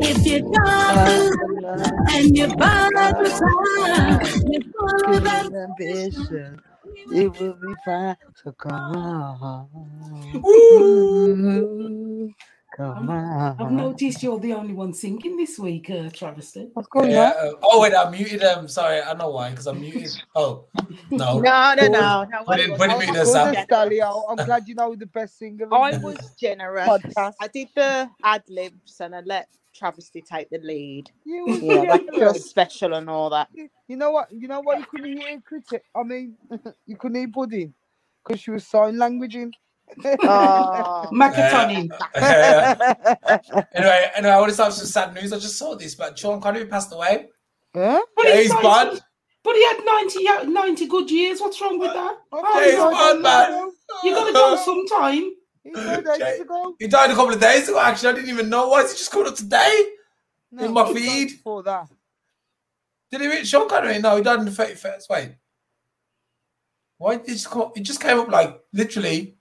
If you're down and you're by the time, you're full of ambition, it will be fine. So come on, come I've noticed you're the only one singing this week, uh, Travesty. What's going Yeah. on? uh, oh wait, I muted them. Sorry, I know why. Because I muted. Oh no. No, no, no. no Put it, I, put it was, muted Goodness, yourself. Stalio, I'm glad you know the best singer. I was generous. podcast. I did the ad libs and I let Travesty take the lead. You was Yeah, that feels special and all that. You know what? You know what? You couldn't hear critic. I mean, you couldn't hear pudding because she was sign languaging. Oh, Macatoni. anyway, anyway, I want to have some sad news. I just saw this, but Sean Connery passed away. Huh? But Yeah, he's he's 90 bad. But he had 90, uh, 90 good years. What's wrong with that? Yeah, oh, he's bad, man. You gotta go sometime. He died ages ago. He died a couple of days ago. Actually, I didn't even know. Why is he just coming up today? No, In my feed. Before that. Did he reach Sean Connery? No, he died in the thirty first. Wait, why did he just come? Up? It just came up like literally.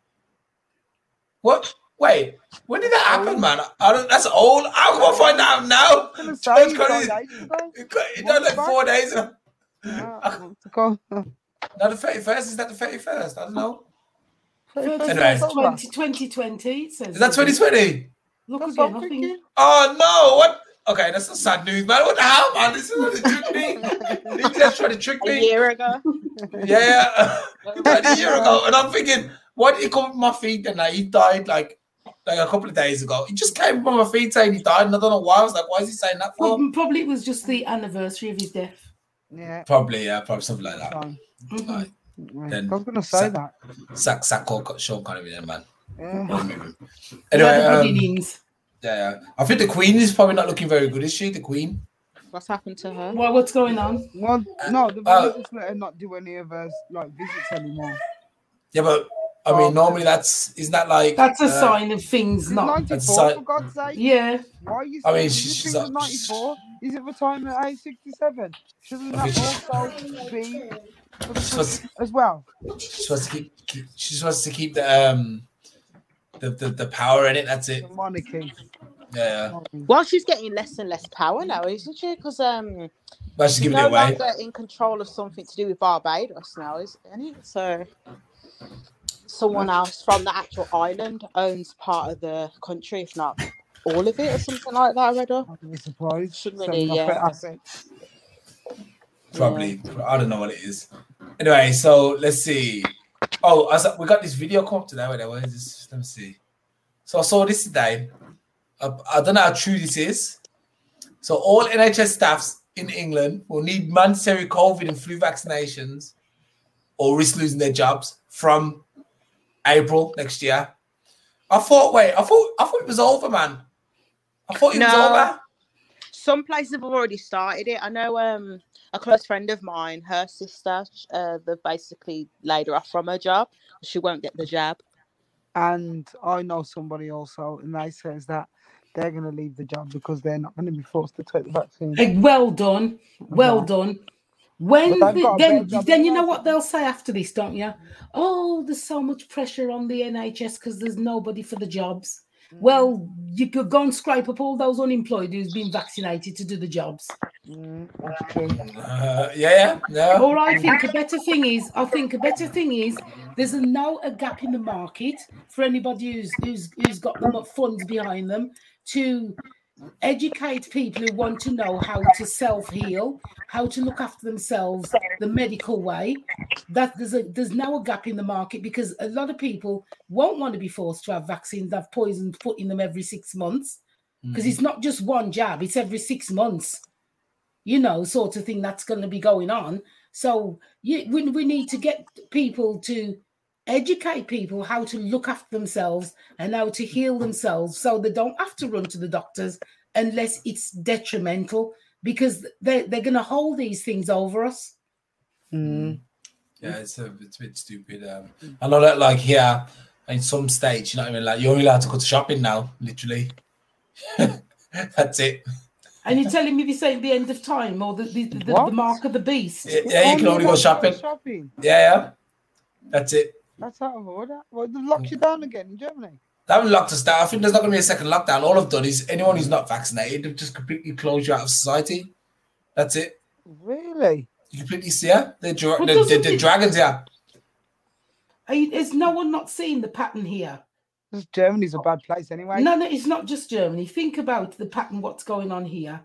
What? Wait, when did that happen, man? I don't. That's old. How can I find out now? I'm gonna say George he died Connery. ago. It got- it died like four days ago. Yeah. Now the thirty first is that the thirty first? I don't know. Anyway. 20, 2020, it says. Is that twenty twenty? Look That's again, what I I'm think. thinking. Oh no! What? Okay, that's not sad news, man. What the hell, man? This is what they tricked me. They just trying to trick me. a year ago. Yeah, like a year ago, and I'm thinking, why did he come up my feet? And like, he died like like a couple of days ago. He just came up on my feet saying he died, and I don't know why. I was like, why is he saying that for? Prob- Probably it was just the anniversary of his death. Yeah. Probably, yeah, probably something like that. fine. Mhm. Like, Right. Then I was gonna say sa- that. sack, sack, call, Sean Connery, then, man. Yeah. Anyway, They the um, yeah, yeah, I think the Queen is probably not looking very good, is she? The Queen. What's happened to her? Well, what's going on? Well, no, the Uh, just let her not do any of her like visits anymore. Yeah, but I mean, normally that's isn't that like That's a uh, sign of things She's not. 94, That's a- for God's sake. Yeah. Why are you I mean, saying she's- this she's thing 94? Is it retirement at age 67? Shouldn't I that also be She's supposed, as well? she's supposed to keep, keep she's supposed to keep the um the, the, the power in it. That's it. The monarchy. Yeah, Well, she's getting less and less power now, isn't she? Because um, but she's she's giving no it away. longer in control of something to do with Barbados now, isn't it? So someone else from the actual island owns part of the country, if not all of it, or something like that. I read up. I'd be surprised. Shouldn't really, off her yeah. assets. Probably. I don't know what it is. Anyway, so let's see. Oh, I saw, we got this video come up today. Wait, where is this? Let me see. So I saw this today. I, I don't know how true this is. So all NHS staffs in England will need mandatory COVID and flu vaccinations or risk losing their jobs from April next year. I thought, wait, I thought I thought it was over, man. I thought it was over. Some places have already started it. I know um, a close friend of mine, her sister, uh, they've basically laid her off from her job. She won't get the jab. And I know somebody also, and they says that they're going to leave the job because they're not going to be forced to take the vaccine. Like, well done, well Mhm. done. When the- then, then you know what they'll say after this, don't you? Oh, there's so much pressure on the NHS because there's nobody for the jobs. Mm. Well, you could go and scrape up all those unemployed who's been vaccinated to do the jobs. Mm, that's. Uh, yeah, yeah. Or I think a better thing is, I think a better thing is, there's a now a gap in the market for anybody who's who's who's got the funds behind them to educate people who want to know how to self heal, how to look after themselves the medical way. That there's a there's now a gap in the market because a lot of people won't want to be forced to have vaccines, have poison put in them every six months because mm. it's not just one jab; it's every six months you know, sort of thing that's going to be going on. So you, we, we need to get people to educate people how to look after themselves and how to heal themselves so they don't have to run to the doctors unless it's detrimental because they, they're going to hold these things over us. Mm. Yeah, it's a, it's a bit stupid. Um, I know that, like here in some states, you know what I mean. Like you're only allowed to go to shopping now, literally. That's it. And you're telling me this ain't the end of time or the the, the, the, mark of the beast? Yeah, yeah, you can only go shopping. shopping. Yeah, yeah. That's it. That's out of order. Well, they've locked mm. you down again in Germany. They haven't locked us down. I think there's not going to be a second lockdown. All I've done is anyone who's not vaccinated, they've just completely closed you out of society. That's it. Really? You completely see it. The, dra- But the, the, doesn't the dragons, yeah. Are you- Is no one not seeing the pattern here? This Germany's a oh. bad place anyway. No, no, it's not just Germany. Think about the pattern, what's going on here.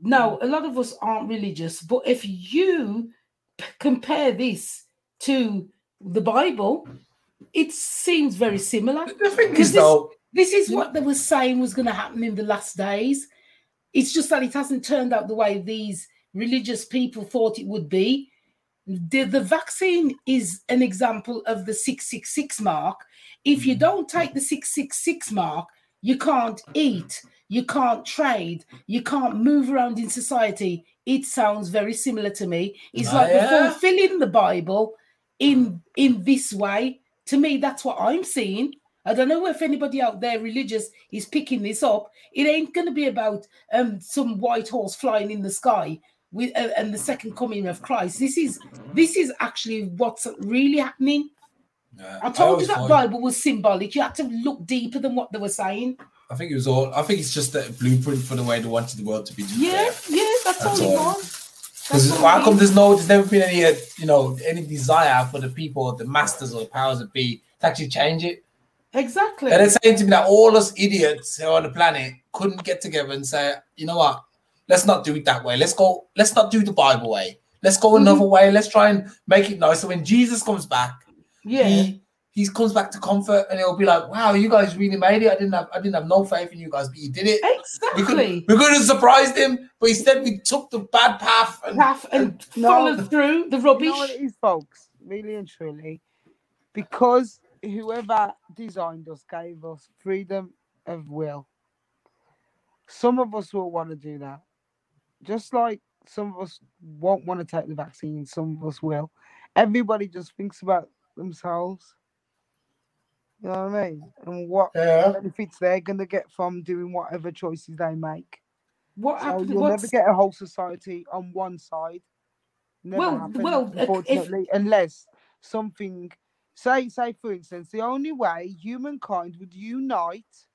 No, a lot of us aren't religious, but if you p- compare this to the Bible, it seems very similar. The thing Because is, this- though, This is what they were saying was going to happen in the last days. It's just that it hasn't turned out the way these religious people thought it would be. The, the vaccine is an example of the 666 mark. If you don't take the 666 mark, you can't eat, you can't trade, you can't move around in society. It sounds very similar to me. It's Ah, like yeah? fulfilling the Bible in in this way. To me, that's what I'm seeing. I don't know if anybody out there religious is picking this up. It ain't going to be about um some white horse flying in the sky with uh, and the second coming of Christ. This is this is actually what's really happening. yeah, I told you that find- Bible was symbolic. You had to look deeper than what they were saying. I think it was all. I think it's just a blueprint for the way they wanted the world to be. Yeah, yeah, that's, That's all it was. Because how come there's no, there's never been any, uh, you know, any desire for the people, the masters or the powers that be, to actually change it? Exactly. And it's saying to me that all us idiots who are on the planet couldn't get together and say, you know what, let's not do it that way. Let's go. Let's not do the Bible way. Let's go Mm-hmm. another way. Let's try and make it nice. So when Jesus comes back, yeah. he he comes back to comfort, and he'll be like, "Wow, you guys really made it. I didn't have I didn't have no faith in you guys, but you did it. We could Exactly. we could have surprised him, but instead we took the bad path and Half and No. followed through the You rubbish. know what it is, folks? Really and truly, because whoever designed us gave us freedom of will. Some of us will want to do that, just like some of us won't want to take the vaccine. Some of us will. Everybody just thinks about themselves. You know what I mean? And what yeah. benefits they're gonna get from doing whatever choices they make. What So happened? you'll never get a whole society on one side. Never Well, happen, well, uh, if- unfortunately, unless something say say for instance, the only way humankind would unite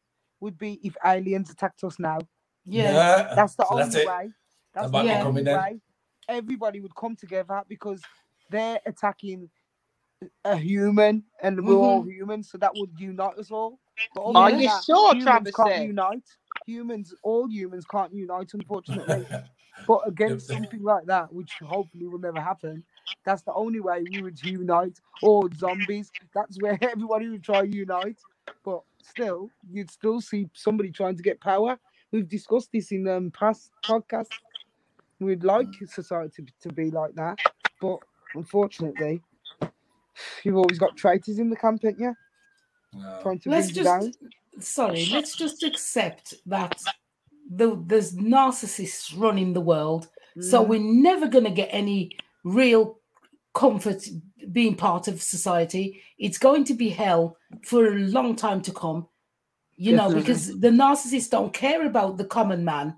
would be if aliens attacked us now. yeah. That's the So only that's way. That's That the only coming then. way. Everybody would come together because they're attacking a human and we're all humans, so that would unite us all. But Are you that, sure, Travis? can't said? unite. Humans, all humans can't unite, unfortunately. But against something like that, which hopefully will never happen, that's the only way we would unite. Or zombies, that's where everybody would try to unite. But still, you'd still see somebody trying to get power. We've discussed this in um, past podcasts. We'd like society to be like that, but unfortunately, you've always got traitors in the camp, ain't you? No. Trying to let's bring you down. just sorry let's just accept that the, there's narcissists running the world so Mm. we're never going to get any real comfort being part of society it's going to be hell for a long time to come you know because the narcissists don't care about the common man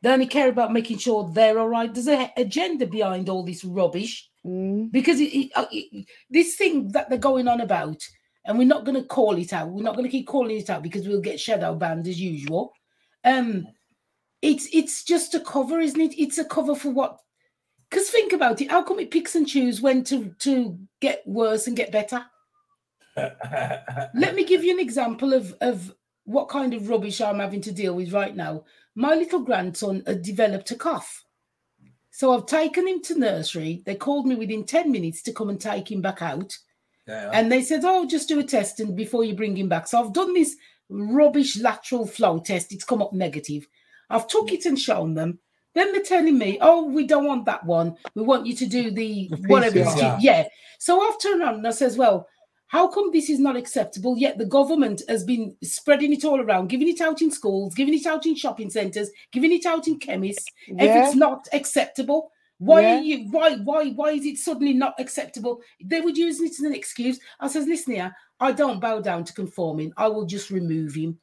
they only care about making sure they're all right there's a agenda behind all this rubbish Mm. because it, it, uh, it- this thing that they're going on about, and we're not going to call it out. We're not going to keep calling it out because we'll get shadow banned as usual. Um, it's it's just a cover, isn't it? It's a cover for what? Because think about it. How come it picks and chooses when to to get worse and get better? Let me give you an example of of what kind of rubbish I'm having to deal with right now. My little grandson had developed a cough. So I've taken him to nursery. They called me within 10 minutes to come and take him back out. yeah. And they said, Oh, just do a test and before you bring him back. So I've done this rubbish lateral flow test. It's come up negative. I've took it and shown them. Then they're telling me, Oh, we don't want that one. We want you to do the, The whatever PCR. Yeah. So I've turned around and I says, Well, how come this is not acceptable? Yet the government has been spreading it all around, giving it out in schools, giving it out in shopping centres, giving it out in chemists. If it's not acceptable, why Yeah. are you why why why is it suddenly not acceptable? They would use it as an excuse. I says, listen here, I don't bow down to conforming. I will just remove him.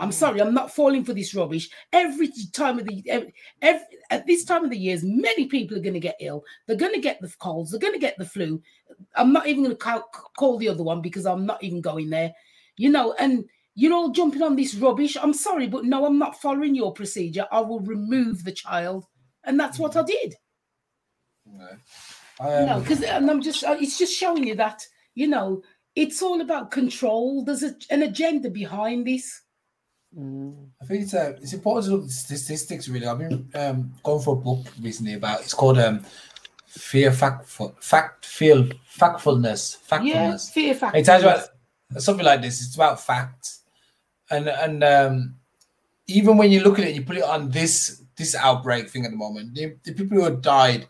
I'm sorry, I'm not falling for this rubbish. Every time of the every, every, at this time of the years, many people are going to get ill. They're going to get the colds. They're going to get the flu. I'm not even going to call, call the other one because I'm not even going there. You know, and you're all jumping on this rubbish. I'm sorry, but no, I'm not following your procedure. I will remove the child, and that's what I did. No, Um, because and I'm just uh, it's just showing you that you know it's all about control. There's a, an agenda behind this. I think it's uh, it's important to look at statistics. Really, I've been um, going for a book recently about it's called um, fear factful fact feel factfulness Yeah, factfulness. fear factor. It you about something like this. It's about facts, and and um, even when you look at it, you put it on this this outbreak thing at the moment. The, the people who have died,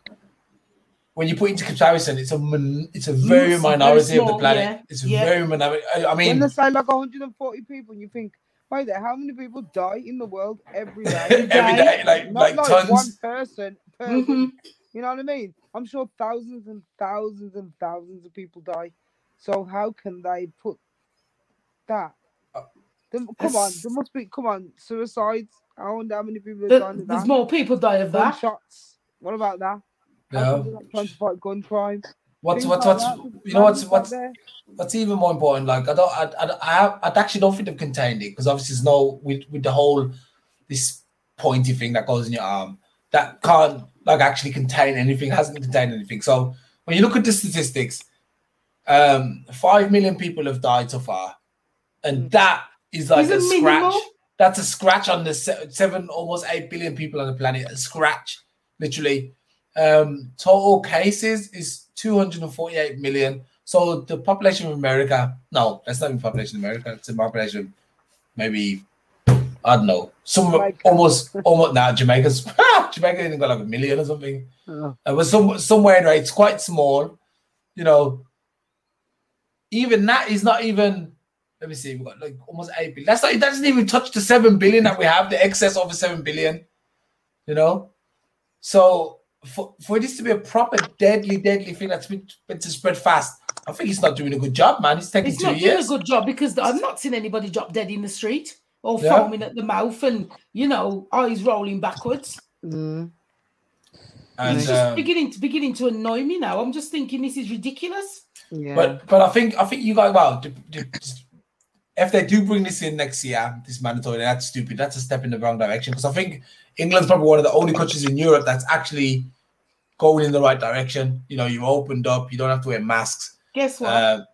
when you put into comparison, it's a min, it's a very Mm, very minority of the planet. yeah, It's a yeah. very minority. I, I when mean, they say like 140 people, and you think, wait there, how many people die in the world every day? every day, like Not like like tons. one person per Mhm. week. You know what I mean? I'm sure thousands and thousands and thousands of people die. So how can they put that? Uh, There- come on, there must be. Come on, suicides. I wonder how many people have But there's that. more people die of that. Gunshots. What about that? No. come they're not trying to fight gun crime? What's what's what's you know what's what's what's even more important? Like I don't I I I, have, I actually don't think they've contained it because obviously there's no with with the whole this pointy thing that goes in your arm that can't like actually contain anything hasn't contained anything. So when you look at the statistics, um, five million people have died so far, and that is like Is a scratch. minimal? That's a scratch on the se- seven, almost eight billion people on the planet. A scratch, literally. Um, total cases is 248 million. So the population of America, no, that's not even population of America. It's a population, maybe I don't know, some Jamaica. almost almost now Jamaica's Jamaica even got like a million or something. Oh. It was some somewhere right. It's quite small, you know. Even that is not even. Let me see. We've got like almost eight billion. That's not. That doesn't even touch the seven billion that we have. The excess over seven billion. You know. So for, for this to be a proper deadly, deadly thing that's been, been to spread fast, I think he's not doing a good job, man. He's taking It's two not doing years. a good job because I've not seen anybody drop dead in the street or Yeah. foaming at the mouth and you know eyes rolling backwards. Mm. And, it's just um, beginning to beginning to annoy me now. I'm just thinking this is ridiculous. Yeah. But but I think I think you guys well d- d- if they do bring this in next year, this mandatory, that's stupid. That's a step in the wrong direction because I think England's probably one of the only countries in Europe that's actually going in the right direction. You know, you opened up, you don't have to wear masks. Guess what? Uh,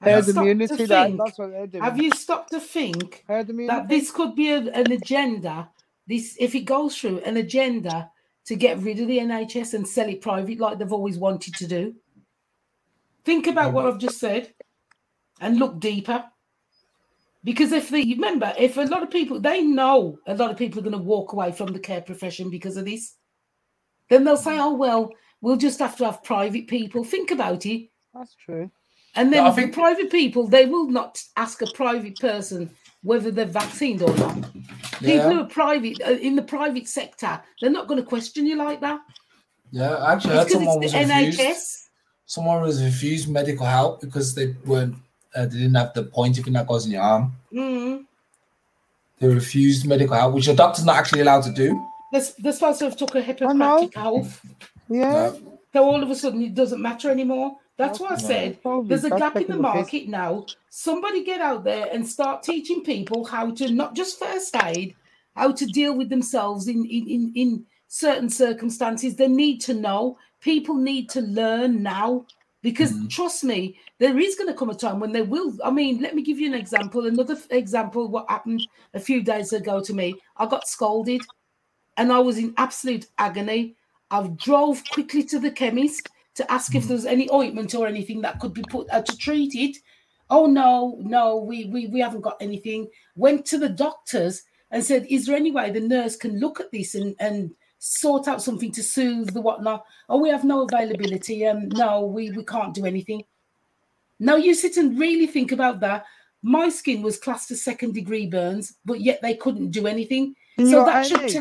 Have you herd stopped to immunity, that, think- that's what they're doing. Have you stopped to think that this could be a, an agenda? This, if it goes through, an agenda to get rid of the NHS and sell it private, like they've always wanted to do. Think about what I've just said, and look deeper. Because if they remember, if a lot of people they know a lot of people are going to walk away from the care profession because of this, then they'll say, "Oh well, we'll just have to have private people." Think about it. That's true. And then Yeah, I the think- private people, they will not ask a private person whether they're vaccinated or not. People Yeah. who are private uh, in the private sector, they're not going to question you like that. yeah, I actually heard It's because someone it's was the refused. NHS. Someone was refused medical help because they weren't. Uh, they didn't have the pointy thing that goes in your arm. Mm. They refused medical help, which a doctor's not actually allowed to do. This this they're supposed to have took a know. Hippocratic oath. Yeah. No. So all of a sudden it doesn't matter anymore. That's why I said Probably there's a gap in the taking the market now. Somebody get out there and start teaching people how to not just first aid, how to deal with themselves in in, in, in certain circumstances. They need to know. People need to learn now. Because Mhm. trust me, there is going to come a time when they will. I mean, let me give you an example. Another f- example, what happened a few days ago to me. I got scolded and I was in absolute agony. I drove quickly to the chemist to ask if there was any ointment or anything that could be put uh, to treat it. Oh no, no, we, we we haven't got anything. Went to the doctors and said, "Is there any way the nurse can look at this and and sort out something to soothe the whatnot?" Oh, we have no availability. Um, no, we we can't do anything. Now you sit and really think about that. My skin was classed as second degree burns, but yet they couldn't do anything. You So that should. T-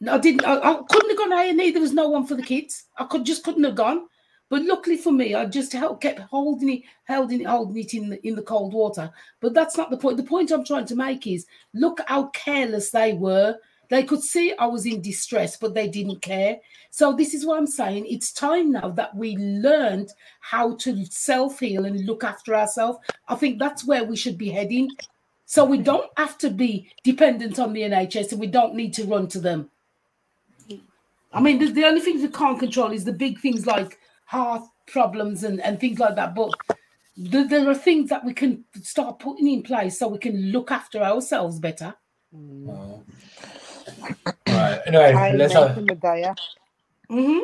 no, I didn't. I, I couldn't have gone A and E. There was no one for the kids. I could just couldn't have gone. But luckily for me, I just held, kept holding it, holding it, holding it in the in the cold water. But that's not the point. The point I'm trying to make is look how careless they were. They could see I was in distress, but they didn't care. So this is what I'm saying. It's time now that we learned how to self-heal and look after ourselves. I think that's where we should be heading. So we don't have to be dependent on the NHS and we don't need to run to them. I mean, the, the only things we can't control is the big things like heart problems and, and things like that. But the, there are things that we can start putting in place so we can look after ourselves better. Oh. Right. Anyway, Amen let's to have, Medea. hmm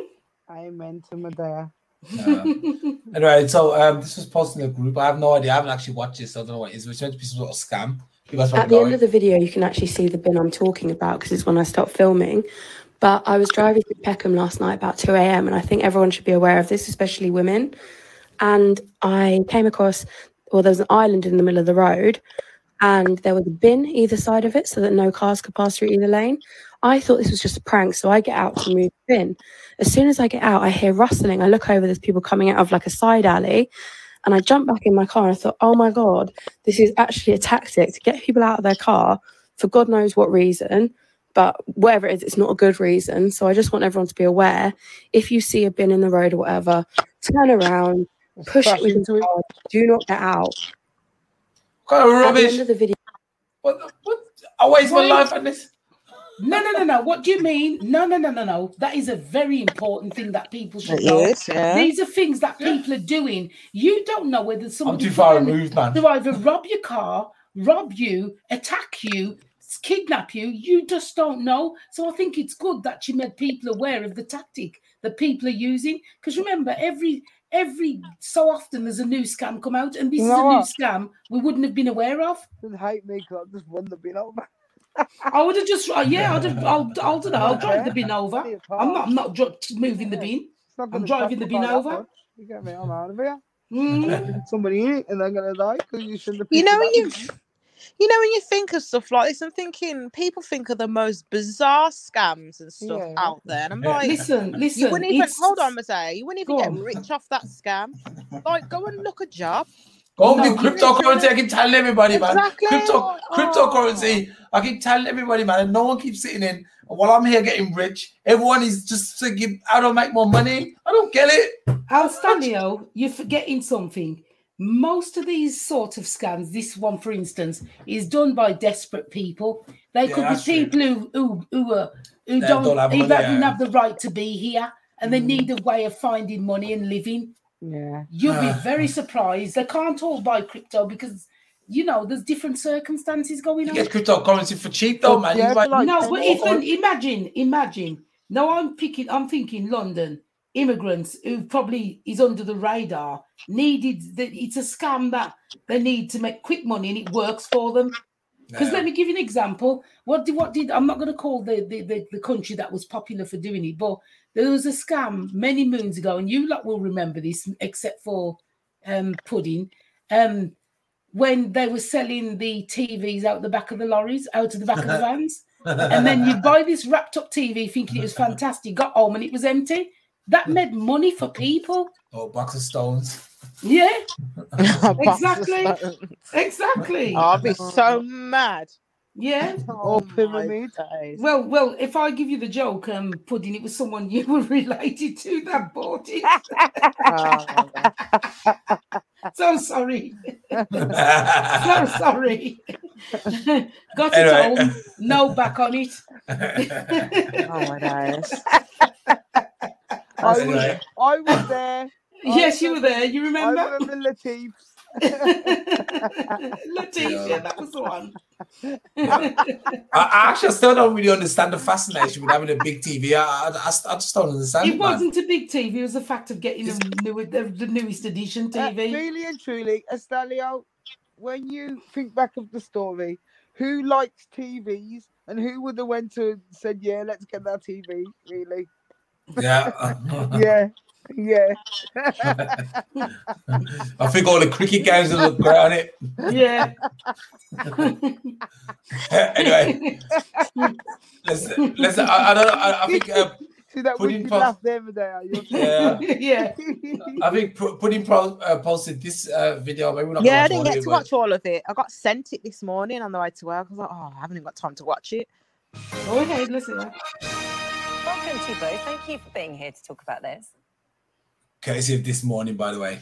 Amen to Medea. uh, anyway, so um, this was posted in the group. I have no idea. I haven't actually watched this. So I don't know what it is. It's meant to be some sort of scam. At the know end of the video, you can actually see the bin I'm talking about because it's when I stopped filming. But I was driving through Peckham last night about 2 a.m. and I think everyone should be aware of this, especially women. And I came across, well, there was an island in the middle of the road and there was a bin either side of it so that no cars could pass through either lane. I thought this was just a prank, so I get out to move the bin. As soon as I get out, I hear rustling. I look over, there's people coming out of like a side alley. And I jump back in my car and I thought, oh my God, this is actually a tactic to get people out of their car for God knows what reason. But whatever it is, it's not a good reason. So I just want everyone to be aware. If you see a bin in the road or whatever, turn around, push it with your car. Do not get out. What kind of At the end of the video, What, what? I waste my life on this. No, no, no, no. What do you mean? No, no, no, no, no. That is a very important thing that people should It know. is, yeah. These are things that people are doing. You don't know whether I'm somebody too far removed, man. to either rob your car, rob you, attack you, kidnap you. You just don't know. So I think it's good that you made people aware of the tactic that people are using. Because remember, every every so often there's a new scam come out, and this You is know a new what? scam we wouldn't have been aware of. Don't hate me because I just won the bin over. I would have just, uh, yeah, I'd have, I'll, I'll do that. I'll drive the bin over. I'm not. I'm not dri- moving the bin. I'm driving the bin over. much. You get me? I'm out of here. Mm. Somebody in it and they're gonna die because you shouldn't have. You know it when you you know when you think of stuff like this, I'm thinking people think of the most bizarre scams and stuff Yeah. out there, and I'm Yeah. like, Listen, listen. you wouldn't even it's- hold on, Mateo. You wouldn't even Go get on. rich off that scam. Like, go and look a job. Go and No, do cryptocurrency. I keep telling everybody, man. Crypto, Oh. cryptocurrency. I keep telling everybody, man. And no one keeps sitting in. And while I'm here getting rich, everyone is just thinking, how do I make more money? I don't get it. Al Stanlio, oh, you're forgetting something. Most of these sort of scams, this one for instance, is done by desperate people. They Yeah, could be that's true. people who who who, are, who don't, don't have even money, yeah. have the right to be here, and they Mm. need a way of finding money and living. Yeah. You'll be Ah. very surprised. They can't all buy crypto because you know there's different circumstances going You on. get cryptocurrency for cheap, though, man. Yeah, You buy- but like- no, but even imagine, imagine. Now I'm picking, I'm thinking London immigrants who probably is under the radar needed. The, it's a scam that they need to make quick money and it works for them. Because let me give you an example. What did what did I'm not going to call the, the the the country that was popular for doing it, but there was a scam many moons ago, and you lot will remember this, except for um pudding. Um, when they were selling the TVs out the back of the lorries, out of the back of the vans, and then you buy this wrapped up TV thinking it was fantastic, got home and it was empty. That made money for people. oh, box of stones. Yeah, Exactly. exactly. I'll be so mad. Yeah. Oh, Or pyramid. my. Well, well, if I give you the joke, um, pudding, it was someone you were related to that bought it. Oh, so sorry. So sorry. Got it Anyway. home. No back on it. oh my days. I was, I was there. yes, you were there. You remember? I remember? remember Latif's. Letitia, that was the one. I, I actually still don't really understand the fascination with having a big TV. I, I, I, I just don't understand it, It man. wasn't a big TV. It was the fact of getting the, new, the, the newest edition Uh, TV. really and truly, Estalio, when you think back of the story, who likes TVs and who would have went to and said, "Yeah, let's get that TV"? Really? Yeah. Yeah, yeah. I think all the cricket games will look great on it. yeah. anyway, let's let's. I, I don't know. I, I think uh, See that Put in wicked pos- laugh the other day. Yeah. yeah. I think Pu- Pudding Pro uh, posted this uh, video. Maybe we're not Yeah, I didn't get of to it, watch all of it. I got sent it this morning on the way to work. I was like, oh, I haven't even got time to watch it. Go ahead, listen. Welcome to you both. Thank you for being here to talk about this. but- Courtesy of this morning, by the way.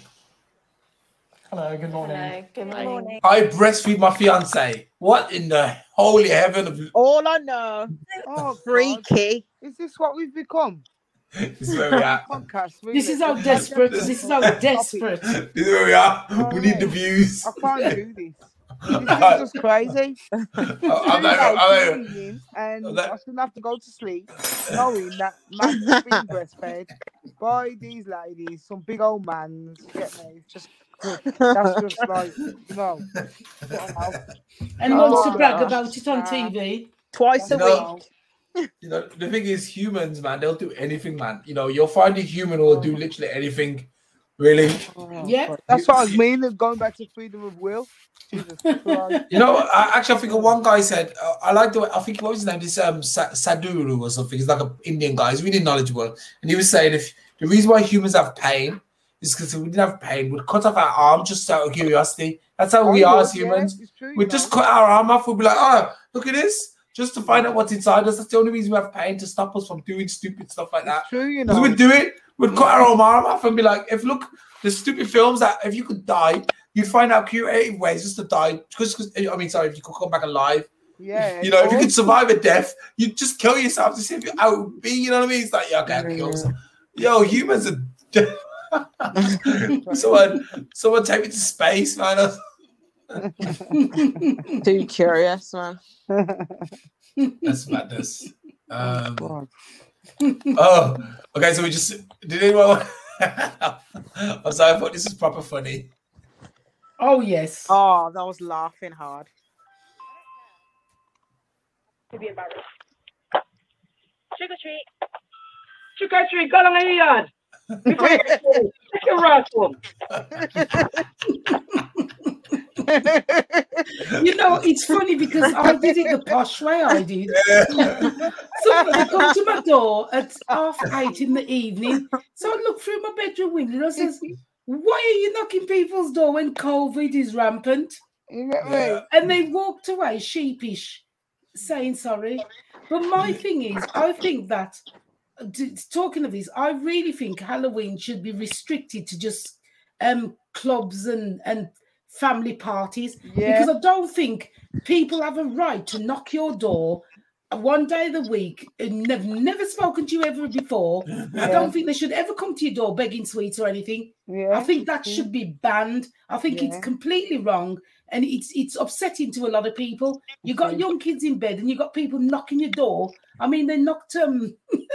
Hello, good morning. Hello, good morning. I breastfeed my fiance. What in the holy heaven of All I know, Oh, God. freaky. Is this what we've become? this is where we are? Podcast. This is how desperate. This is how desperate. This is where we are. We need the views. I can't do this. This is just crazy. I'm Two I'm not- evening, and I'm not- I shouldn't have to go to sleep knowing that man is being breastfed by these ladies, some big old man. Get me? Just that's just like no. And Oh, wants to oh, brag about it on TV. Twice a know- week. You know, the thing is, humans, man, they'll do anything, man. You know, you'll find a human who will do literally anything. Really, Yeah. That's what I mean. of Going back to freedom of will. Jesus you know. I, actually, I think one guy said, uh, "I like the way." I think what was his name? This um Sa- Sadhguru or something. He's like an Indian guy. He's really knowledgeable, and he was saying if the reason why humans have pain is because if we didn't have pain, we'd cut off our arm just out of curiosity. That's how we Oh, are as humans. it's true, We'd just cut our arm off. We'd be like, "Oh, look at this." Just to find out what's inside us. That's the only reason we have pain to stop us from doing stupid stuff like that. It's true, you Because know. we'd do it, we'd cut our own arm off and be like, if look, the stupid films that if you could die, you'd find out creative ways just to die. Because, I mean, sorry, if you could come back alive, Yeah. you know, if you could survive a death, you'd just kill yourself to see if you how it would be. You know what I mean? It's like, yeah, okay, I'll kill some. Yo, humans are. someone, someone take me to space, man. Too curious, man. That's madness. Um, oh, okay. So we just did anyone? I'm sorry. I thought this was proper funny. Oh yes. Oh, that was laughing hard. To be embarrassed. Trick or treat. Trick or treat, go lang ngayon yan. Take your rascal. You know, it's funny because I did it the posh way. I did. Somebody come to my door at half eight in the evening. So I look through my bedroom window and I says, "Why are you knocking people's door when COVID is rampant?" You get me? Yeah. And they walked away sheepish, saying sorry. But my thing is, I think that talking of this, I really think Halloween should be restricted to just um clubs and and family parties Yeah. because I don't think people have a right to knock your door one day of the week and they've never spoken to you ever before. I don't think they should ever come to your door begging sweets or anything. Yeah. I think that should be banned. I think it's completely wrong and it's it's upsetting to a lot of people. You got young kids in bed and you got people knocking your door. I mean, they knocked um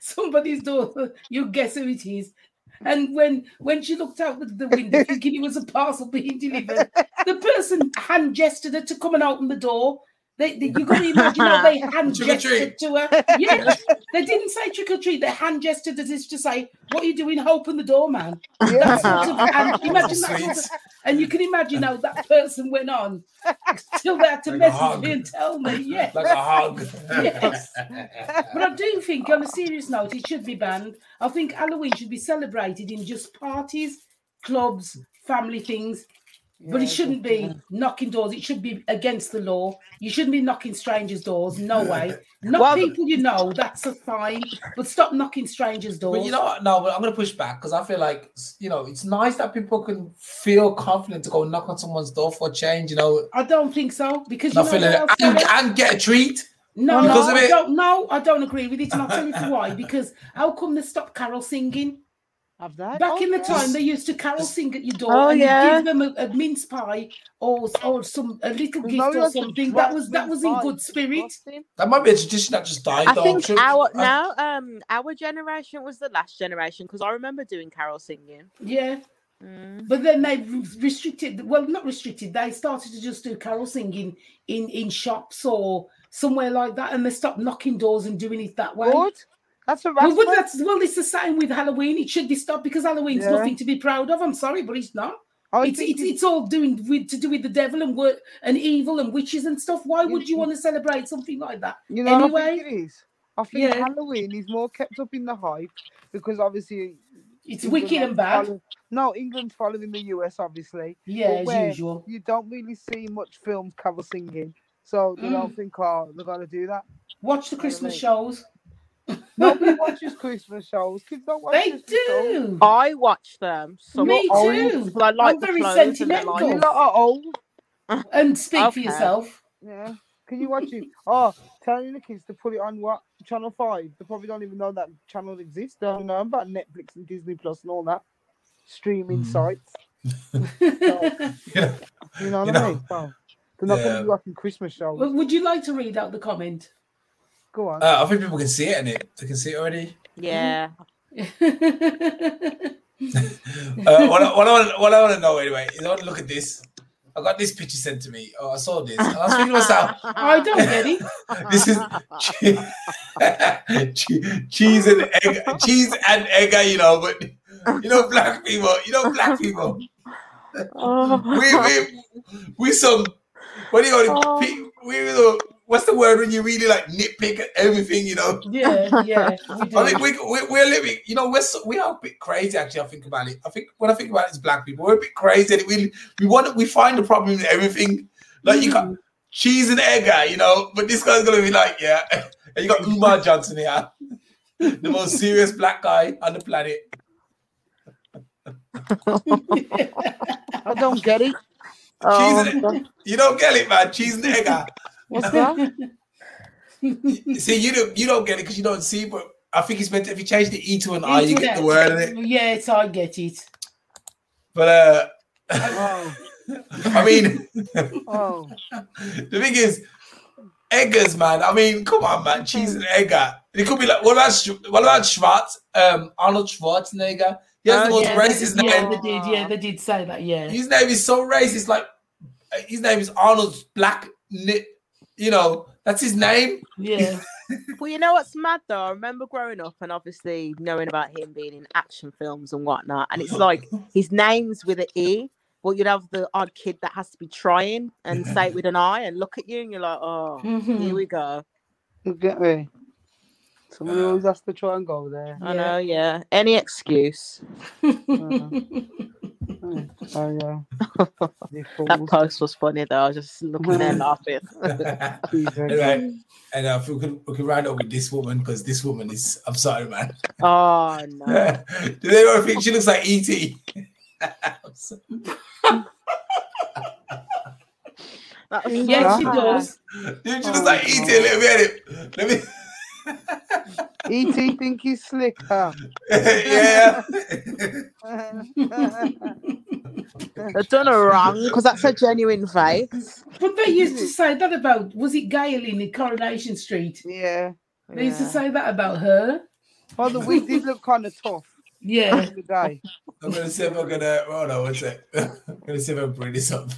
somebody's door. You guess who it is. And when when she looked out the, window thinking it was a parcel being delivered, the person hand gestured her to come and open the door. They, they, you got to imagine how they hand Trick gestured to her. Yeah, they didn't say trick or treat. They hand gestured as if to say, "What are you doing? Open the door, man." That sort of, and imagine that sort of, and you can imagine how that person went on till they had to Like a message me and tell me. Yeah, Like a hug. Yes. but I do think, on a serious note, it should be banned. I think Halloween should be celebrated in just parties, clubs, family things. But it shouldn't be knocking doors. It should be against the law. You shouldn't be knocking strangers' doors. No way. Not Well, people you know. That's a fine. But stop knocking strangers' doors. But you know what? No, but I'm gonna push back because I feel like you know it's nice that people can feel confident to go knock on someone's door for a change. You know, I don't think so because you know feeling what it else and, and get a treat. No, no, of I it. don't. No, I don't agree with it. And I'll tell you why. Because how come they stop carol singing? Have that? Back Oh, in the yeah. time, they used to carol sing at your door Oh, and yeah. you give them a, a mince pie or or some a little gift no or something. That was that was in good spirit. That might be a tradition that just died. I though. think Should- our I- now um our generation was the last generation because I remember doing carol singing. Yeah. Mm. But then they restricted, well, not restricted, they started to just do carol singing in, in shops or somewhere like that, and they stopped knocking doors and doing it that way. Good. That's a Well, but that's well, it's the same with Halloween. It should be stopped because Halloween's Yeah. nothing to be proud of. I'm sorry, but it's not. I it's it's, it's all doing with to do with the devil and work and evil and witches and stuff. Why would you You- want to celebrate something like that? You know Anyway- it is? I think Yeah. Halloween is more kept up in the hype because obviously It's England wicked and bad. follow- No, England's following the US obviously. Yeah, as usual. You don't really see much films cover singing, so they don't Mm. think oh they're gonna do that. Watch the know what I Christmas shows. Nobody watches Christmas shows. Kids don't watch They Christmas shows. do. I watch them. Some Me are old, too. but I like I'm the very clothes and the sentimental. You lighting. lot are old. And speak for Okay. yourself. Yeah. Can you watch it? Oh, telling the kids to put it on what channel five? They probably don't even know that channel exists. They don't know about Netflix and Disney Plus and all that streaming Mm. sites. Yeah. You know what You I know, mean? So, they're not going yeah. to be watching Christmas shows. Well, Would you like to read out the comment? Go on. Uh, I think people can see it in it. They can see it already. Yeah. Uh, what, I, what, I want, what I want to know anyway is I want to look at this. I got this picture sent to me. Oh, I saw this. And I was thinking to myself, I don't get it. this is che- cheese and egg, cheese and egg, you know, but you know, black people, you know, black people. We we we some what do you call it? Pe- We the- what's the word when you really like nitpick at everything, you know? Yeah, yeah. We. I think we, we, we're living, you know, we're so, we are a bit crazy. Actually, I think about it. I think when I think about it, as black people, we're a bit crazy. and We we want we find a problem in everything. Like you got mm. cheese and egg, guy, you know, but this guy's gonna be like, yeah. And you got Umar Johnson here, the most serious black guy on the planet. I don't get it. Cheese and, oh, you don't get it, man. Cheese and egg. Guy. What's that? See, you don't you don't get it because you don't see, but I think it's meant to, if you change the E to an I, you get the word in it. Yes, I get it. But uh Oh, I mean oh. the thing is, Eggers, man. I mean, come on, man. Cheese and Egger. It could be like what about Sch- what about Schwarz? Um, Arnold Schwarzenegger. He has the Oh, most yeah, racist they, yeah, name. they did. Yeah, they did say that. Yeah. His name is so racist. Like his name is Arnold Black. Ni- You know, that's his name. Yeah. Well, you know what's mad though? I remember growing up and obviously knowing about him being in action films and whatnot. And it's like his name's with an E, but you'd have the odd kid that has to be trying and say it with an I and look at you and you're like, oh, Mhm. here we go. You get me? Somebody always has to try and go there. I know, yeah. Any excuse. Oh yeah. You That fools. post was funny though. I was just looking there laughing. anyway, and uh, if we could we could round up with this woman because this woman is. I'm sorry, man. oh no. Do they ever think she looks like ET? That Yes, she does. Dude, she looks like ET a little bit. Let me. E.T. Think he's slick, huh? yeah. They've done her wrong because that's a genuine face. But they used to say that about was it Gail in Coronation Street? Yeah. They used to Yeah. say that about her. Well, the wig did look kind of tough Yeah. the day. I'm gonna see if I'm gonna. Hold on one sec. I'm gonna see if I can bring this up.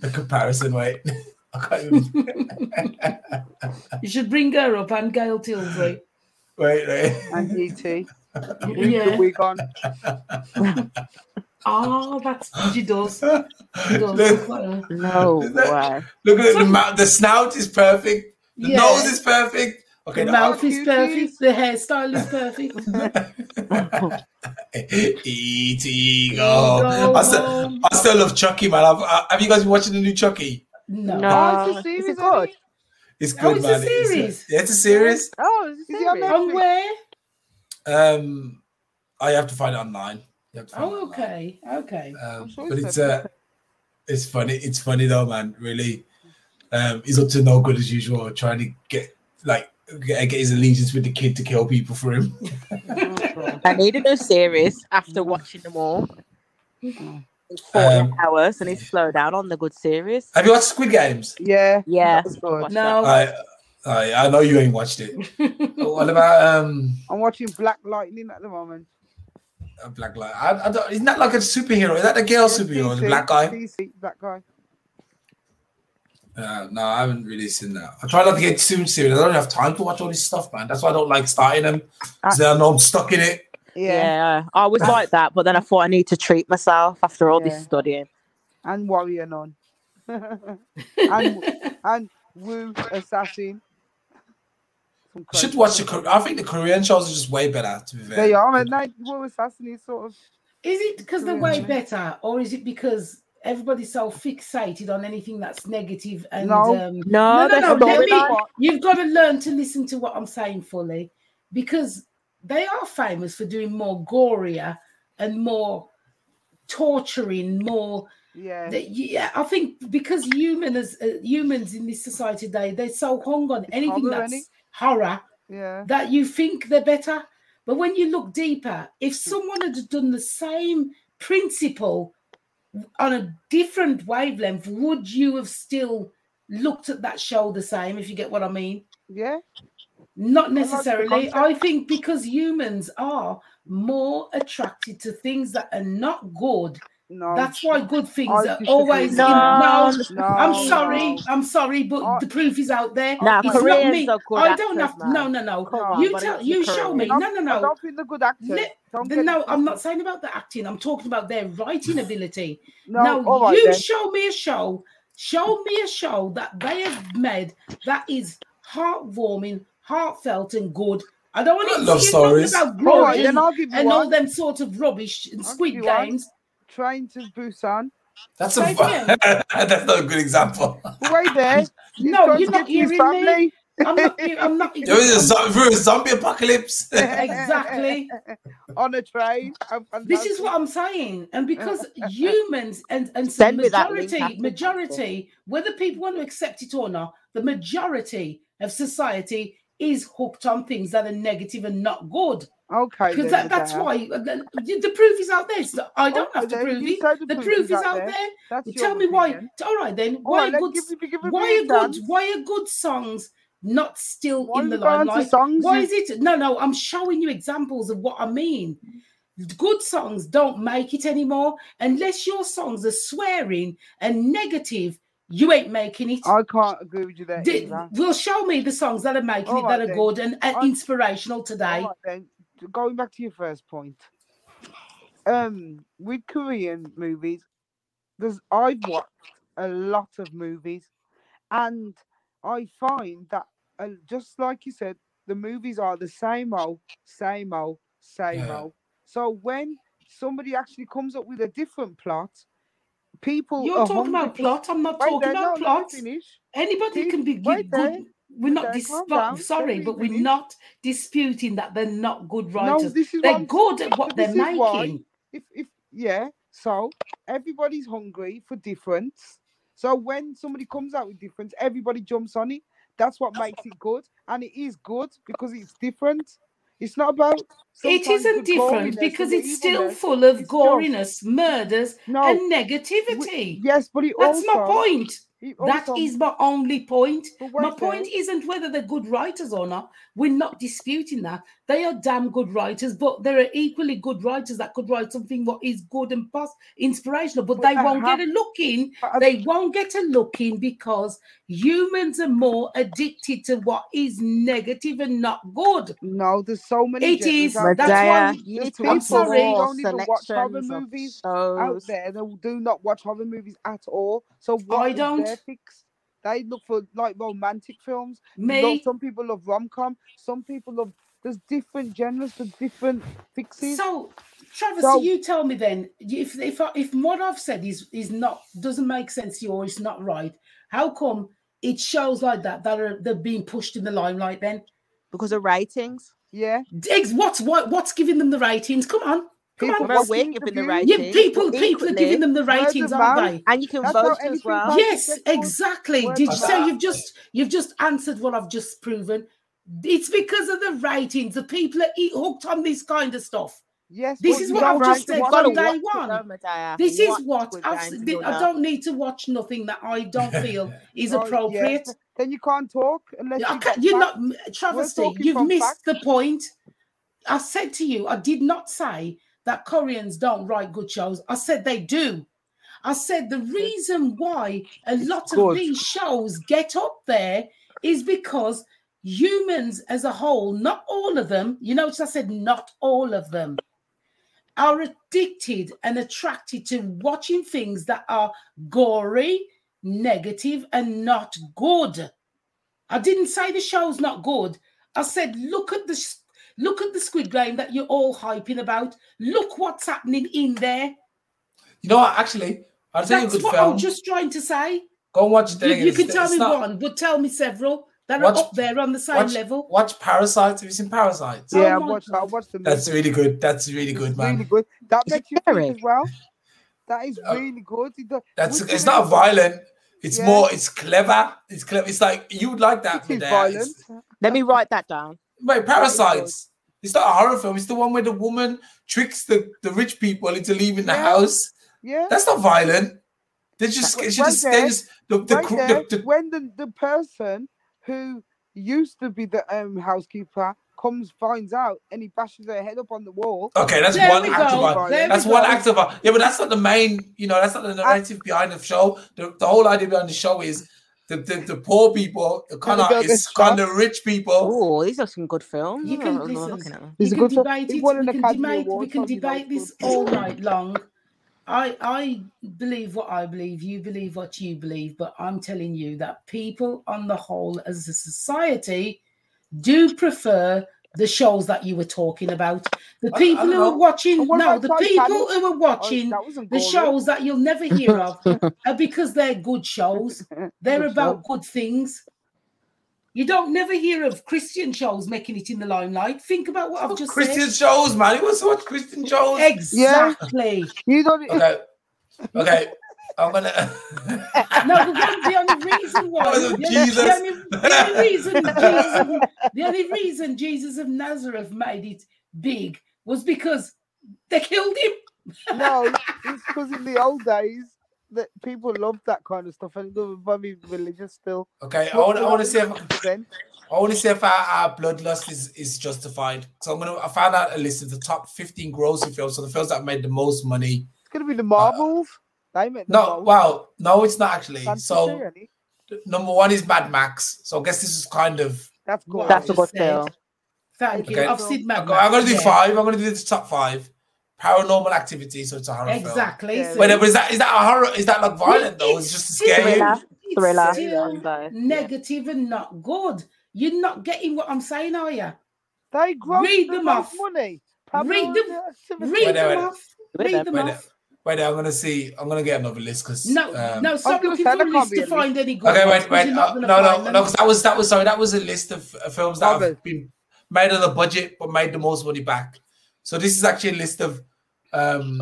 The comparison, wait. I can't even. You should bring her up and Gail Tilsley. And Wait, wait. And E.T. with the Yeah. wig on. Oh, that's she does. She does look like. No that- way. Look at the mouth. The snout is perfect. The Yeah. nose is perfect. Okay, The mouth is cute perfect. The hairstyle is perfect. E.T. Go. I still, I still love Chucky, man. I've, uh, have you guys been watching the new Chucky? No. No. Oh, it's a Is series, it isn't good? it? It's Oh, good, it's a man. It is, uh, series? yeah, it's a series. Oh, is it Is he on serious? On where? Um, I have to find it online. You have it Oh, online. okay. Okay. Um, sure but it's it's uh, it's funny. It's funny though, man. Really, um, he's up to no good as usual, trying to get like get, get his allegiance with the kid to kill people for him. I need a new series after watching them all. It's 40 Um, hours and he's slow down on the good series. Have you watched Squid Games? Yeah. Yeah. No. I, I I know you ain't watched it. what about um I'm watching Black Lightning at the moment. uh, Black Light? I, I don't, isn't that like a superhero? Is that the girl superhero, the DC, black guy? DC, black guy. Uh, no, I haven't really seen that. I try not to get too serious. I don't have time to watch all this stuff, man. That's why I don't like starting them. Because I know I'm stuck in it. Yeah. Yeah. I was like that, but then I thought I need to treat myself after all Yeah. this studying. And Warrior on. and and Woo Assassin. should watch the. I think the Korean shows are just way better. To be fair. They are, and they were assassinated sort of. Is it because they're way better, or is it because everybody's so fixated on anything that's negative and No. um, No, no, that's no, let me- you've got to learn to listen to what I'm saying fully because they are famous for doing more gorier and more torturing, more. Yeah. Yeah, I think because human as uh, humans in this society today, they're so hung on anything horror, that's innit? horror Yeah. that you think they're better. But when you look deeper, if someone had done the same principle on a different wavelength, would you have still looked at that show the same, if you get what I mean? Yeah. Not necessarily. I think because humans are more attracted to things that are not good. No. That's why good things I are always with in. that. No, No, I'm sorry. no. I'm sorry, but I- the proof is out there. Nah, it's not me. are good I don't actors, have. No, man. no, no. On, you tell. You the show me. No, no, no. don't think they're good actors. Let- The- no, I'm not saying about the acting. I'm talking about their writing ability. No, now, all right you then. show me a show. Show me a show that they have made that is heartwarming, heartfelt, and good. I don't want I to love hear stories. about All right, glory then I'll give you and all them sort of rubbish and I'll Squid give you one. Games. Train to Busan. That's Say a. that's not a good example. But wait there. No, you're not get to his hearing me. I'm not. I'm not. There is a, zo- through a zombie apocalypse. exactly. On a train. How This is what I'm saying, and because humans and and Send some link majority, majority, whether people want to accept it or not, the majority of society is hooked on things that are negative and not good. Okay. Because that, that's why uh, the, the proof is out there. Not- I don't Okay, have to prove it. say The proof is out there. That's tell me why. All right then. Why right, are good? give, give Why are good? Why are good songs not still Why in the limelight? songs Why is it? No, no. I'm showing you examples of what I mean. Good songs don't make it anymore unless your songs are swearing and negative. You ain't making it. I can't agree with you there. Di- either. Will show me the songs that are making All it right that are then. good and, and inspirational today. All right, then. Going back to your first point. Um, with Korean movies, there's I've watched a lot of movies, and I find that uh, just like you said, the movies are the same old, same old, same Yeah. old. So when somebody actually comes up with a different plot, people You're talking about 100% plot. I'm not talking there, about no, plots. Anybody See, can be good. there, We're not dis- down, sorry, but we're finish. not disputing that they're not good No, writers. is they're good at what they're is why- making. if if yeah so everybody's hungry for difference so when somebody comes out with difference everybody jumps on it that's what makes it good and it is good because it's different it's not about It isn't different because it's still full of goriness, murders, no and we- negativity. yes but it That's also my point. It That also- is my only point. My point there, isn't whether they're good writers or not. We're not disputing that. They are damn good writers, but there are equally good writers that could write something what is good and pos- inspirational, but, But they they won't have- get a look in. I- They won't get a look in because humans are more addicted to what is negative and not good. no there's so many It genres is. out That's why Medea, we- you need There's to people sorry. some who don't even watch horror movies out there that do not watch horror movies at all. So what I don't. Their fix? They look for like romantic films. Lo- Me, Some people love rom com. Some people love. There's different genres for different fixes. So, Travis, So- you tell me then if if if what I've said is is not doesn't make sense to you or it's not right. How come it shows like that that are they're being pushed in the limelight? Then, Because of ratings. yeah, Diggs, what's what what's giving them the ratings? Come on, come People on. Well, watch we're the giving. Yeah, people people are giving them the Word of ratings, aren't they? And you can That's vote as well. Yes, exactly. Word Did you say mouth. you've just you've just answered what I've just proven? It's because of the ratings. The people are hooked on this kind of stuff. Yes, This is what I've have just to said watch from day one. This is what I've, s- I don't need to watch nothing that I don't feel is Oh, yeah, appropriate. Then you can't talk unless I you can, you're facts. not travesty. You've missed facts. the point. I said to you, I did not say that Koreans don't write good shows. I said they do. I said the reason why a lot of good. these shows get up there is because humans as a whole, not all of them, you notice I said not all of them, are addicted and attracted to watching things that are gory, negative, and not good. I didn't say the show's not good. I said, look at the look at the Squid Game that you're all hyping about. Look what's happening in there. You know what? Actually, I'll tell you a good what film. I'm just trying to say. Go and watch You, you can tell me not, one, but tell me several that Watch- are up there on the same watch, level. Watch Parasites. Have you seen Parasites? Oh Yeah, I my watched. I God. watched the. That's really good. That's really good, It's man. Really good. That Is it makes you scary? think as well. That is Uh, really good. That's it's not is- violent. It's Yeah. more. It's clever. It's clever. It's like you would like that. It is violent. Let me write that down. Wait, Parasites. It's not a horror film. It's the one where the woman tricks the, the rich people into leaving the house. Yeah. That's not violent. They just, Right she just, they there. just the the, right cr- there, the, the when the, the person who used to be the um, housekeeper comes, finds out, and he bashes her head up on the wall. okay, that's There one we act of go. violence. That's one go. act of violence. Yeah, but that's not the main. You know, that's not the narrative behind the show. The, the whole idea behind the show is the the, the poor people, the kind the of gets kind of rich people. Oh, these are some good films. You can not- listen. at them. You can good film. debate It it. We can Academy debate. We can so you know debate this all night long. I I believe what I believe. You believe what you believe. But I'm telling you that people, on the whole, as a society, do prefer the shows that you were talking about. The people who are watching, And what no, the people who are Oh, watching the shows that you'll never hear of are because they're good shows. They're Good about good things. You don't never hear of Christian shows making it in the limelight. Think about what I've just said. Christian said. shows, man. You want to watch Christian shows? Exactly. You don't. Okay, okay. I'm gonna. No, the, one, the only reason why Because the only, Jesus. the only, the only reason Jesus of, the only reason Jesus of Nazareth made it big was because they killed him. No, it's because in the old days that people loved that kind of stuff, and they were very religious still. Okay, I want. I want to was see if the then? I want to see if our, our bloodlust is, is justified. So I'm gonna. I found out a list of the top 15 grossing films. So the films that made the most money. It's gonna be the Marvels. they make the No, most. wow, no, it's not actually. So number one is Mad Max. So I guess this is kind of. that's good. That's I a good just said. film. Thank you. I've seen Mad I'm gonna, I'm gonna do yeah. five. I'm gonna do the top five. Paranormal Activity. So it's a horror film. Exactly. Yeah. so Wait, is that is that a horror? Is that like violent though? It's just scary. still- scare you. Thriller. it's Thriller. still Both. negative and not good. You're not getting what I'm saying, are you? They gross Read the them off. money. Read Paranormal them- Read them off. Read them off. Wait, I'm gonna see. I'm gonna get another list because No, um, no, stop gonna looking for a list to a find any good Okay, ones, wait, 'cause wait. Uh, no, no, find no. them. 'cause that was that was sorry. That was a list of uh, films that Others. have been made on a budget but made the most money back. So this is actually a list of um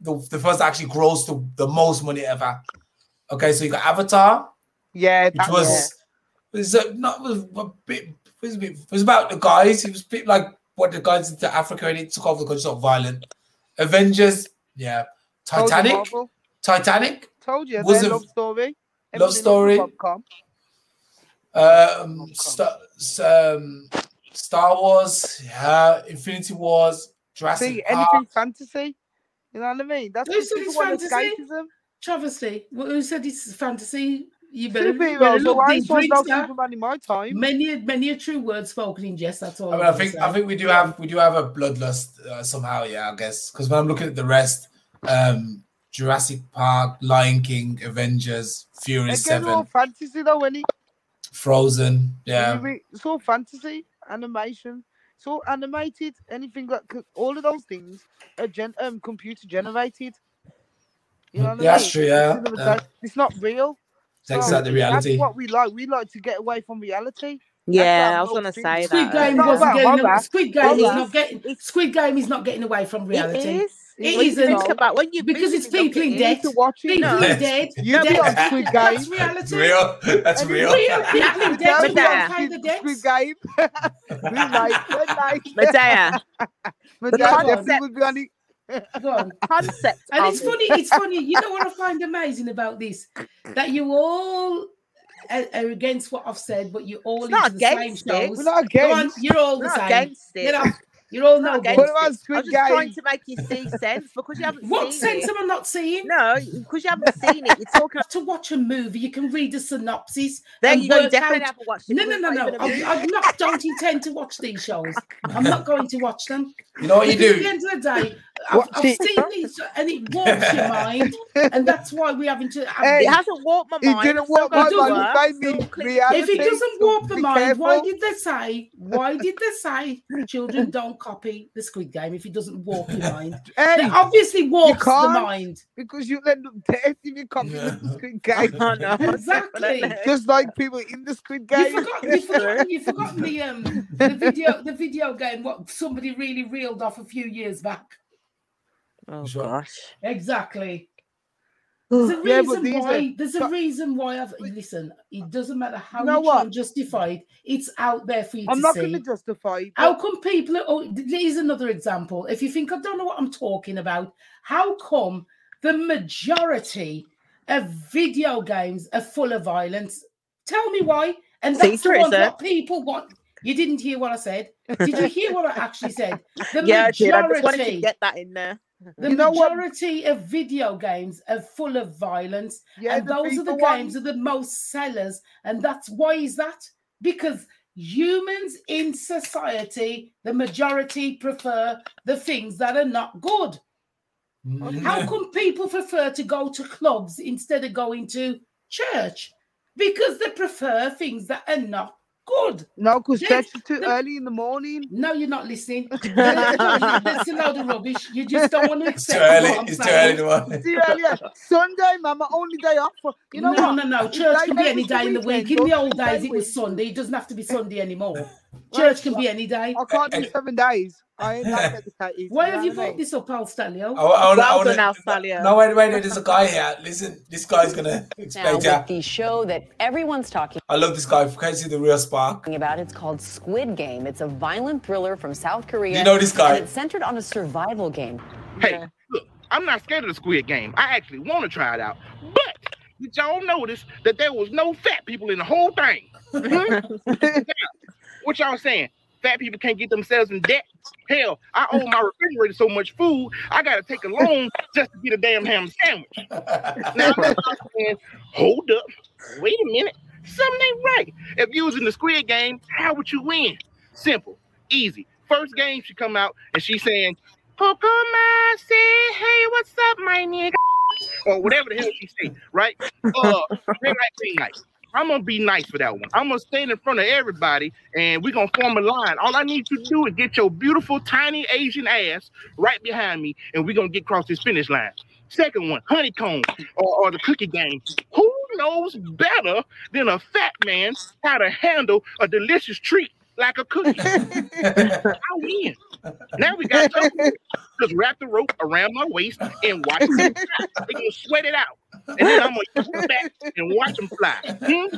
the the first that actually grossed the, the most money ever. Okay, so you got Avatar, Yeah, which that was was uh, not was a bit was, a bit, was about the guys. It was a bit like what the guys into Africa and it took over the country, sort of violent. Avengers, yeah. Told you, Titanic, Marvel. Titanic, Told you. was a- love story. love story. Um, Star, um, Star Wars, yeah, Infinity Wars, Jurassic See, Park. anything fantasy. You know what I mean? That's Who said it's fantasy? escapism. Travesty. Well, Who said it's fantasy? You better, you better Superheroes. Look I deep saw into no. Superman in my time. Many, a- many a true word spoken in jest. That's all. I mean, I'm think gonna I think we do have we do have a bloodlust uh, somehow, yeah. I guess because when I'm looking at the rest, um, Jurassic Park, Lion King, Avengers, Fury Again, all Seven, fantasy though, any Frozen, yeah. It's all fantasy, animation. It's all animated. Anything that could, all of those things are gen, um, computer generated. You know what Yeah, I that's mean? true, It's yeah, cinema- yeah. It's not real. Takes So out the reality. That's what we like. We like to get away from reality. Yeah, I was gonna thing. say Squid that. Game wasn't getting. Squid Game is not getting. Squid Game is not getting away from reality. It is. It When you isn't. think about when you Because it's look at people in You need debt. to watch it. People No. is dead. You be dead. on Squid That's reality. That's real. That's And real. Real people in debt. Tell You me don't that. pay the debts. Squid Game. we like, we like. Medea, My The dad concept- definitely would be on it. Go on. concept And of it's funny, it's funny. You know what I find amazing about this? That you all are, are against what I've said, but you all It's not into the same against it. shows. We're not Go on, against. you're all We're the not same. against You it. know, you're all Not no against good. What about I'm Squid just trying to make you see sense because you haven't seen What seen sense it. am I not seeing? No, because you haven't seen it. You're talking. To watch a movie, you can read the synopsis. There and you go. You definitely out- haven't watched it. No, no, no, no. not even a I'm. I'm not. Don't intend to watch these shows. I'm not going to watch them. You know what you Because At the do? end of the day, I've, I've See- seen these, and it warps your mind, and that's why we're having to. Have Hey, It hasn't warped my mind. It didn't warp my mind, mind. It made me if it doesn't warp the be mind, why did they say? Why did they say children don't copy the Squid Game if it doesn't warp your mind? Hey, It obviously warps the mind. because you end up dead if you copy Yeah. the Squid Game. I know, Exactly. Just like people in the Squid You Game. forgot, you forgot, you forgot the um the video the video game what somebody really reeled off a few years back. Oh Sure. gosh. Exactly. There's a Yeah, but reason are- why. There's a but- reason why I've listen. It doesn't matter how You know what? it. It's out there for you I'm to not going to justify. it, How come people? Are, oh, here's another example. If you think I don't know what I'm talking about, how come the majority of video games are full of violence? Tell me why. And that's the ones is it? what people want. You didn't hear what I said. Did you hear what I actually said? The Yeah, I did. I just wanted to get that in there. the You know majority of video games are full of violence, yeah, and those are the FIFA games ones- are the most sellers. And that's why is that? Because humans in society, the majority prefer the things that are not good. Mm-hmm. How come people prefer to go to clubs instead of going to church? Because they prefer things that are not good. No, because Yes, church is too early in the morning. No, you're not listening. That's a load of rubbish. You just don't want to accept It's too accept early. what I'm It's too saying. early. to It's too early. Sunday, Mama, only day off. For, you know no, what? no, no. Church They can be any day in the week. weekend, In the old days, it was? Sunday. It doesn't have to be Sunday anymore. Church can be any day. I can't do seven days. I ain't that dedicated. Why you have you what brought this up, Al Stalio? I, oh, wa- oh, I wanna, I Well wanna, done, Alstalio. no, wait, wait, wait. There's a guy here. Listen, this guy's gonna Now, explain to with you. the show that everyone's talking I love this guy. Can you see the real spark? about, it's called Squid Game. It's a violent thriller from South Korea. You know this guy? And it's centered on a survival game. Hey, Yeah. look, I'm not scared of the Squid Game. I actually want to try it out. But did y'all notice that there was no fat people in the whole thing? What y'all saying? Fat people can't get themselves in debt? Hell, I owe my refrigerator so much food, I gotta take a loan just to get a damn ham sandwich. Now I'm saying, hold up, wait a minute, something ain't right. If you was in the Squid Game, how would you win? Simple, easy. First game, she come out and she's saying, Pokemon say, hey, what's up, my nigga? Or whatever the hell she say, right? Uh, red light, green light. I'm gonna be nice for that one. I'm gonna stand in front of everybody and we're gonna form a line. All I need you to do is get your beautiful tiny Asian ass right behind me, and we're gonna get across this finish line. Second one, honeycomb or, or the cookie game. Who knows better than a fat man how to handle a delicious treat like a cookie? I win. Now we got to just wrap the rope around my waist and watch them fly. They gonna sweat it out. And then I'm gonna use back and watch them fly. Hmm?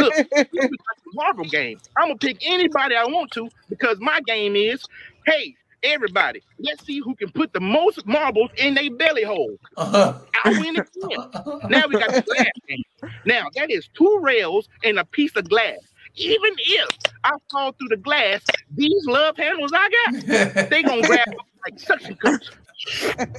Look, like a marble game. I'm gonna pick anybody I want to because my game is, hey, everybody, let's see who can put the most marbles in their belly hole. Uh-huh. I win again. Now we got the glass game. Now that is two rails and a piece of glass. Even if I fall through the glass, these love handles I got, they gonna grab up like suction cups. and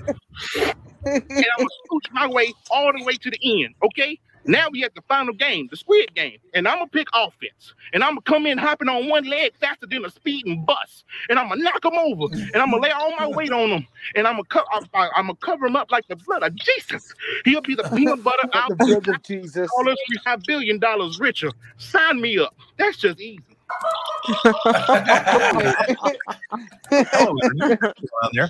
I'm gonna scooch my way all the way to the end. Okay. Now we at the final game, the squid game, and I'm gonna pick offense, and I'm gonna come in hopping on one leg faster than a speeding bus, and I'm gonna knock them over, and I'm gonna lay all my weight on them, and I'm gonna co- I'm, I'm gonna cover him up like the blood of Jesus. He'll be the peanut butter. Be of Jesus. all us three billion dollars richer. Sign me up. That's just easy. Oh, on there.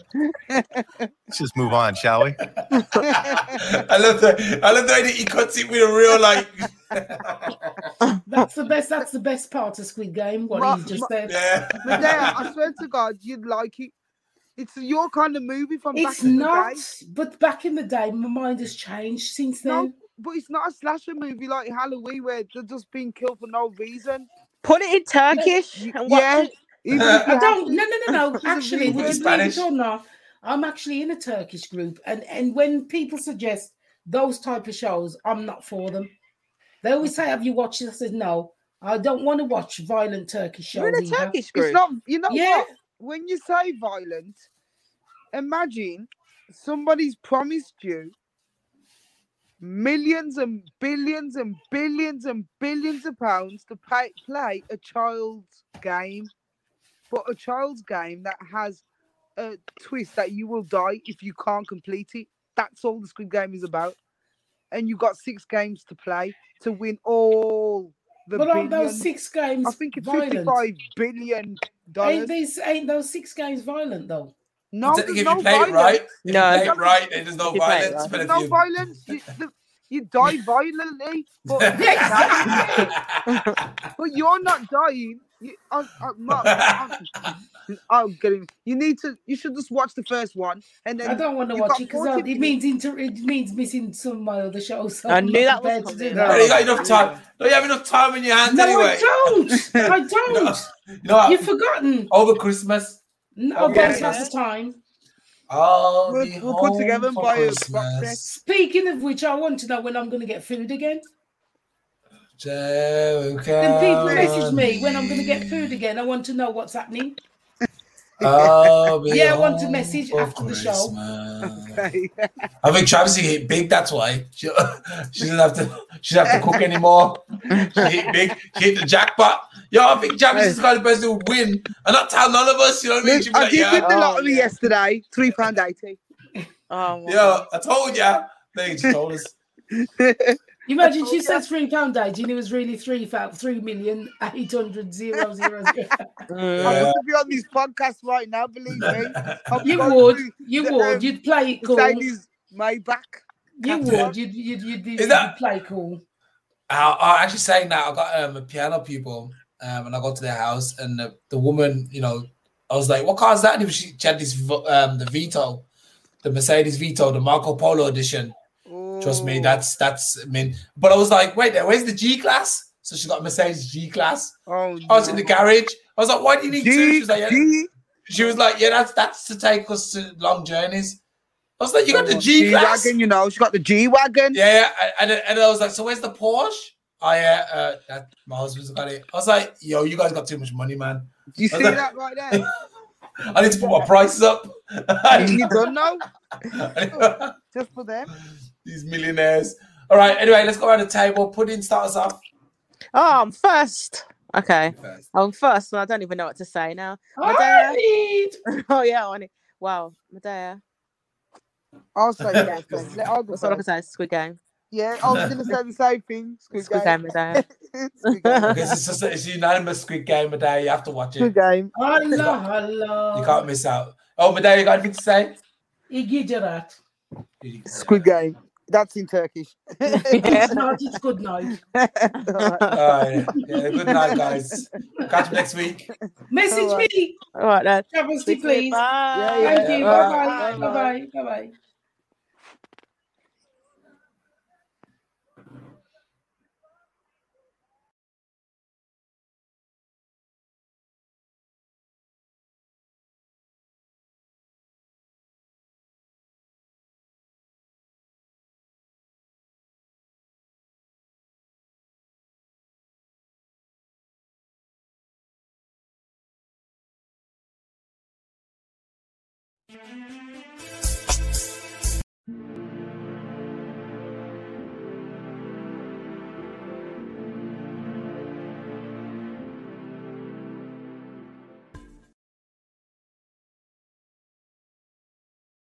Let's just move on, shall we? I love the I love the way that he cuts it with a real like. That's the best. That's the best part of Squid Game. What Ma- he's just ma- said. yeah. Medea, I swear to God, you'd like it. It's your kind of movie from It's back in not. the day. But back in the day, my mind has changed since then. No, but it's not a slasher movie like Halloween where they're just being killed for no reason. Put it in Turkish and watch yeah, it. even I don't. No, no, no, no. Actually, really would you believe it Spanish. or not? I'm actually in a Turkish group, and and when people suggest those type of shows, I'm not for them. They always say, "Have you watched it?" I said, "No, I don't want to watch violent Turkish shows." You're in a either." Turkish It's not. You know Yeah. what? When you say violent, imagine somebody's promised you millions and billions and billions and billions of pounds to pay, play a child's game, but a child's game that has a twist that you will die if you can't complete it. That's all the Squid Game is about. And you've got six games to play to win all the But aren't those six games I think it's violent? fifty-five billion Ain't these ain't those six games violent though? No, if there's you no play it violence. right, if No. you play it right, then there's no you violence. right. There's no you violence. You, the, you die violently, but, but you're not dying. You, I, I, Mark, I'm, I'm oh, getting. You need to. You should just watch the first one, and then I don't want to watch it because uh, it means inter- it means missing some of my other shows. So I I'm knew that was to do coming. that. Well, you got enough time. Don't you have enough time in your hands No, anyway? I don't. I don't. no, know what? You've forgotten. Over Christmas. No, Yeah. both lots time. Oh, We'll- we'll put together and for buy a box Christmas. Speaking of which, I want to know when I'm going to get food again. Joe Then people message me when I'm going to get food again. I want to know what's happening. I'll Yeah, I want to message for after the show. I think Travis hit big. That's why she, she doesn't have to. She doesn't have to cook anymore. She hit big. She hit the jackpot. Yo, I think Travis is the kind of person who win and not tell none of us. You know what I mean? I like, did yeah, win the Oh, lottery yeah. yesterday. Three pound eighty. Oh, yo, I told ya. They just told us. Imagine she says three pound eighty and it was really three fa- three million eight hundred zero zero zero. I Yeah. want to be on this podcast right now. Believe me. I'm You would, you the, would, um, you'd play it cool. Mercedes Maybach. You would, you'd, you'd, you'd, be, Is you'd that- play cool. I, I actually saying that I got um, a piano pupil, um, and I got to their house, and the, the woman, you know, I was like, "What car is that?" And she, she had this um, the Vito, the Mercedes Vito, the Marco Polo edition. Trust me, that's that's. I mean, but I was like, "Wait, there, where's the G class?" So she got a Mercedes G class. Oh, I was in the garage. I was like, "Why do you need two? She was like, yeah. G, She was like, "Yeah, that's that's to take us to long journeys." I was like, "You got the oh, G class?" wagon. You know, she got the G wagon. Yeah, yeah. And, and, I was like, so where's the Porsche? Oh yeah, uh, that my husband's got it. I was like, yo, you guys got too much money, man. Do you see like- that right there? I need to put my prices up. you don't know. Just for them. These millionaires. All right. Anyway, let's go around the table. Pudding, start us off. Oh, I'm first. Okay. First. I'm first, and I don't even know what to say now. I Medea. oh yeah, I it. Wow, Medea. I'll say that first. Let- I'll go That's all I can say. Squid Game. Yeah, I was gonna say the same thing. Squid, Squid game. Game, Medea. Squid game. Okay, it's just it's a unanimous Squid Game Medea. You have to watch it. Squid it. game. Allah, Allah. You can't miss out. Oh, Medea, you got anything to say? İgidirat. Squid game. That's in Turkish. It's not, it's good night. All right. Yeah, good night, guys. Catch you next week. Message Alright. me, All right then. Travesty, to you. please. Bye. Yeah, yeah. Thank you. Bye. Bye Bye. bye. Bye bye. Bye bye. Música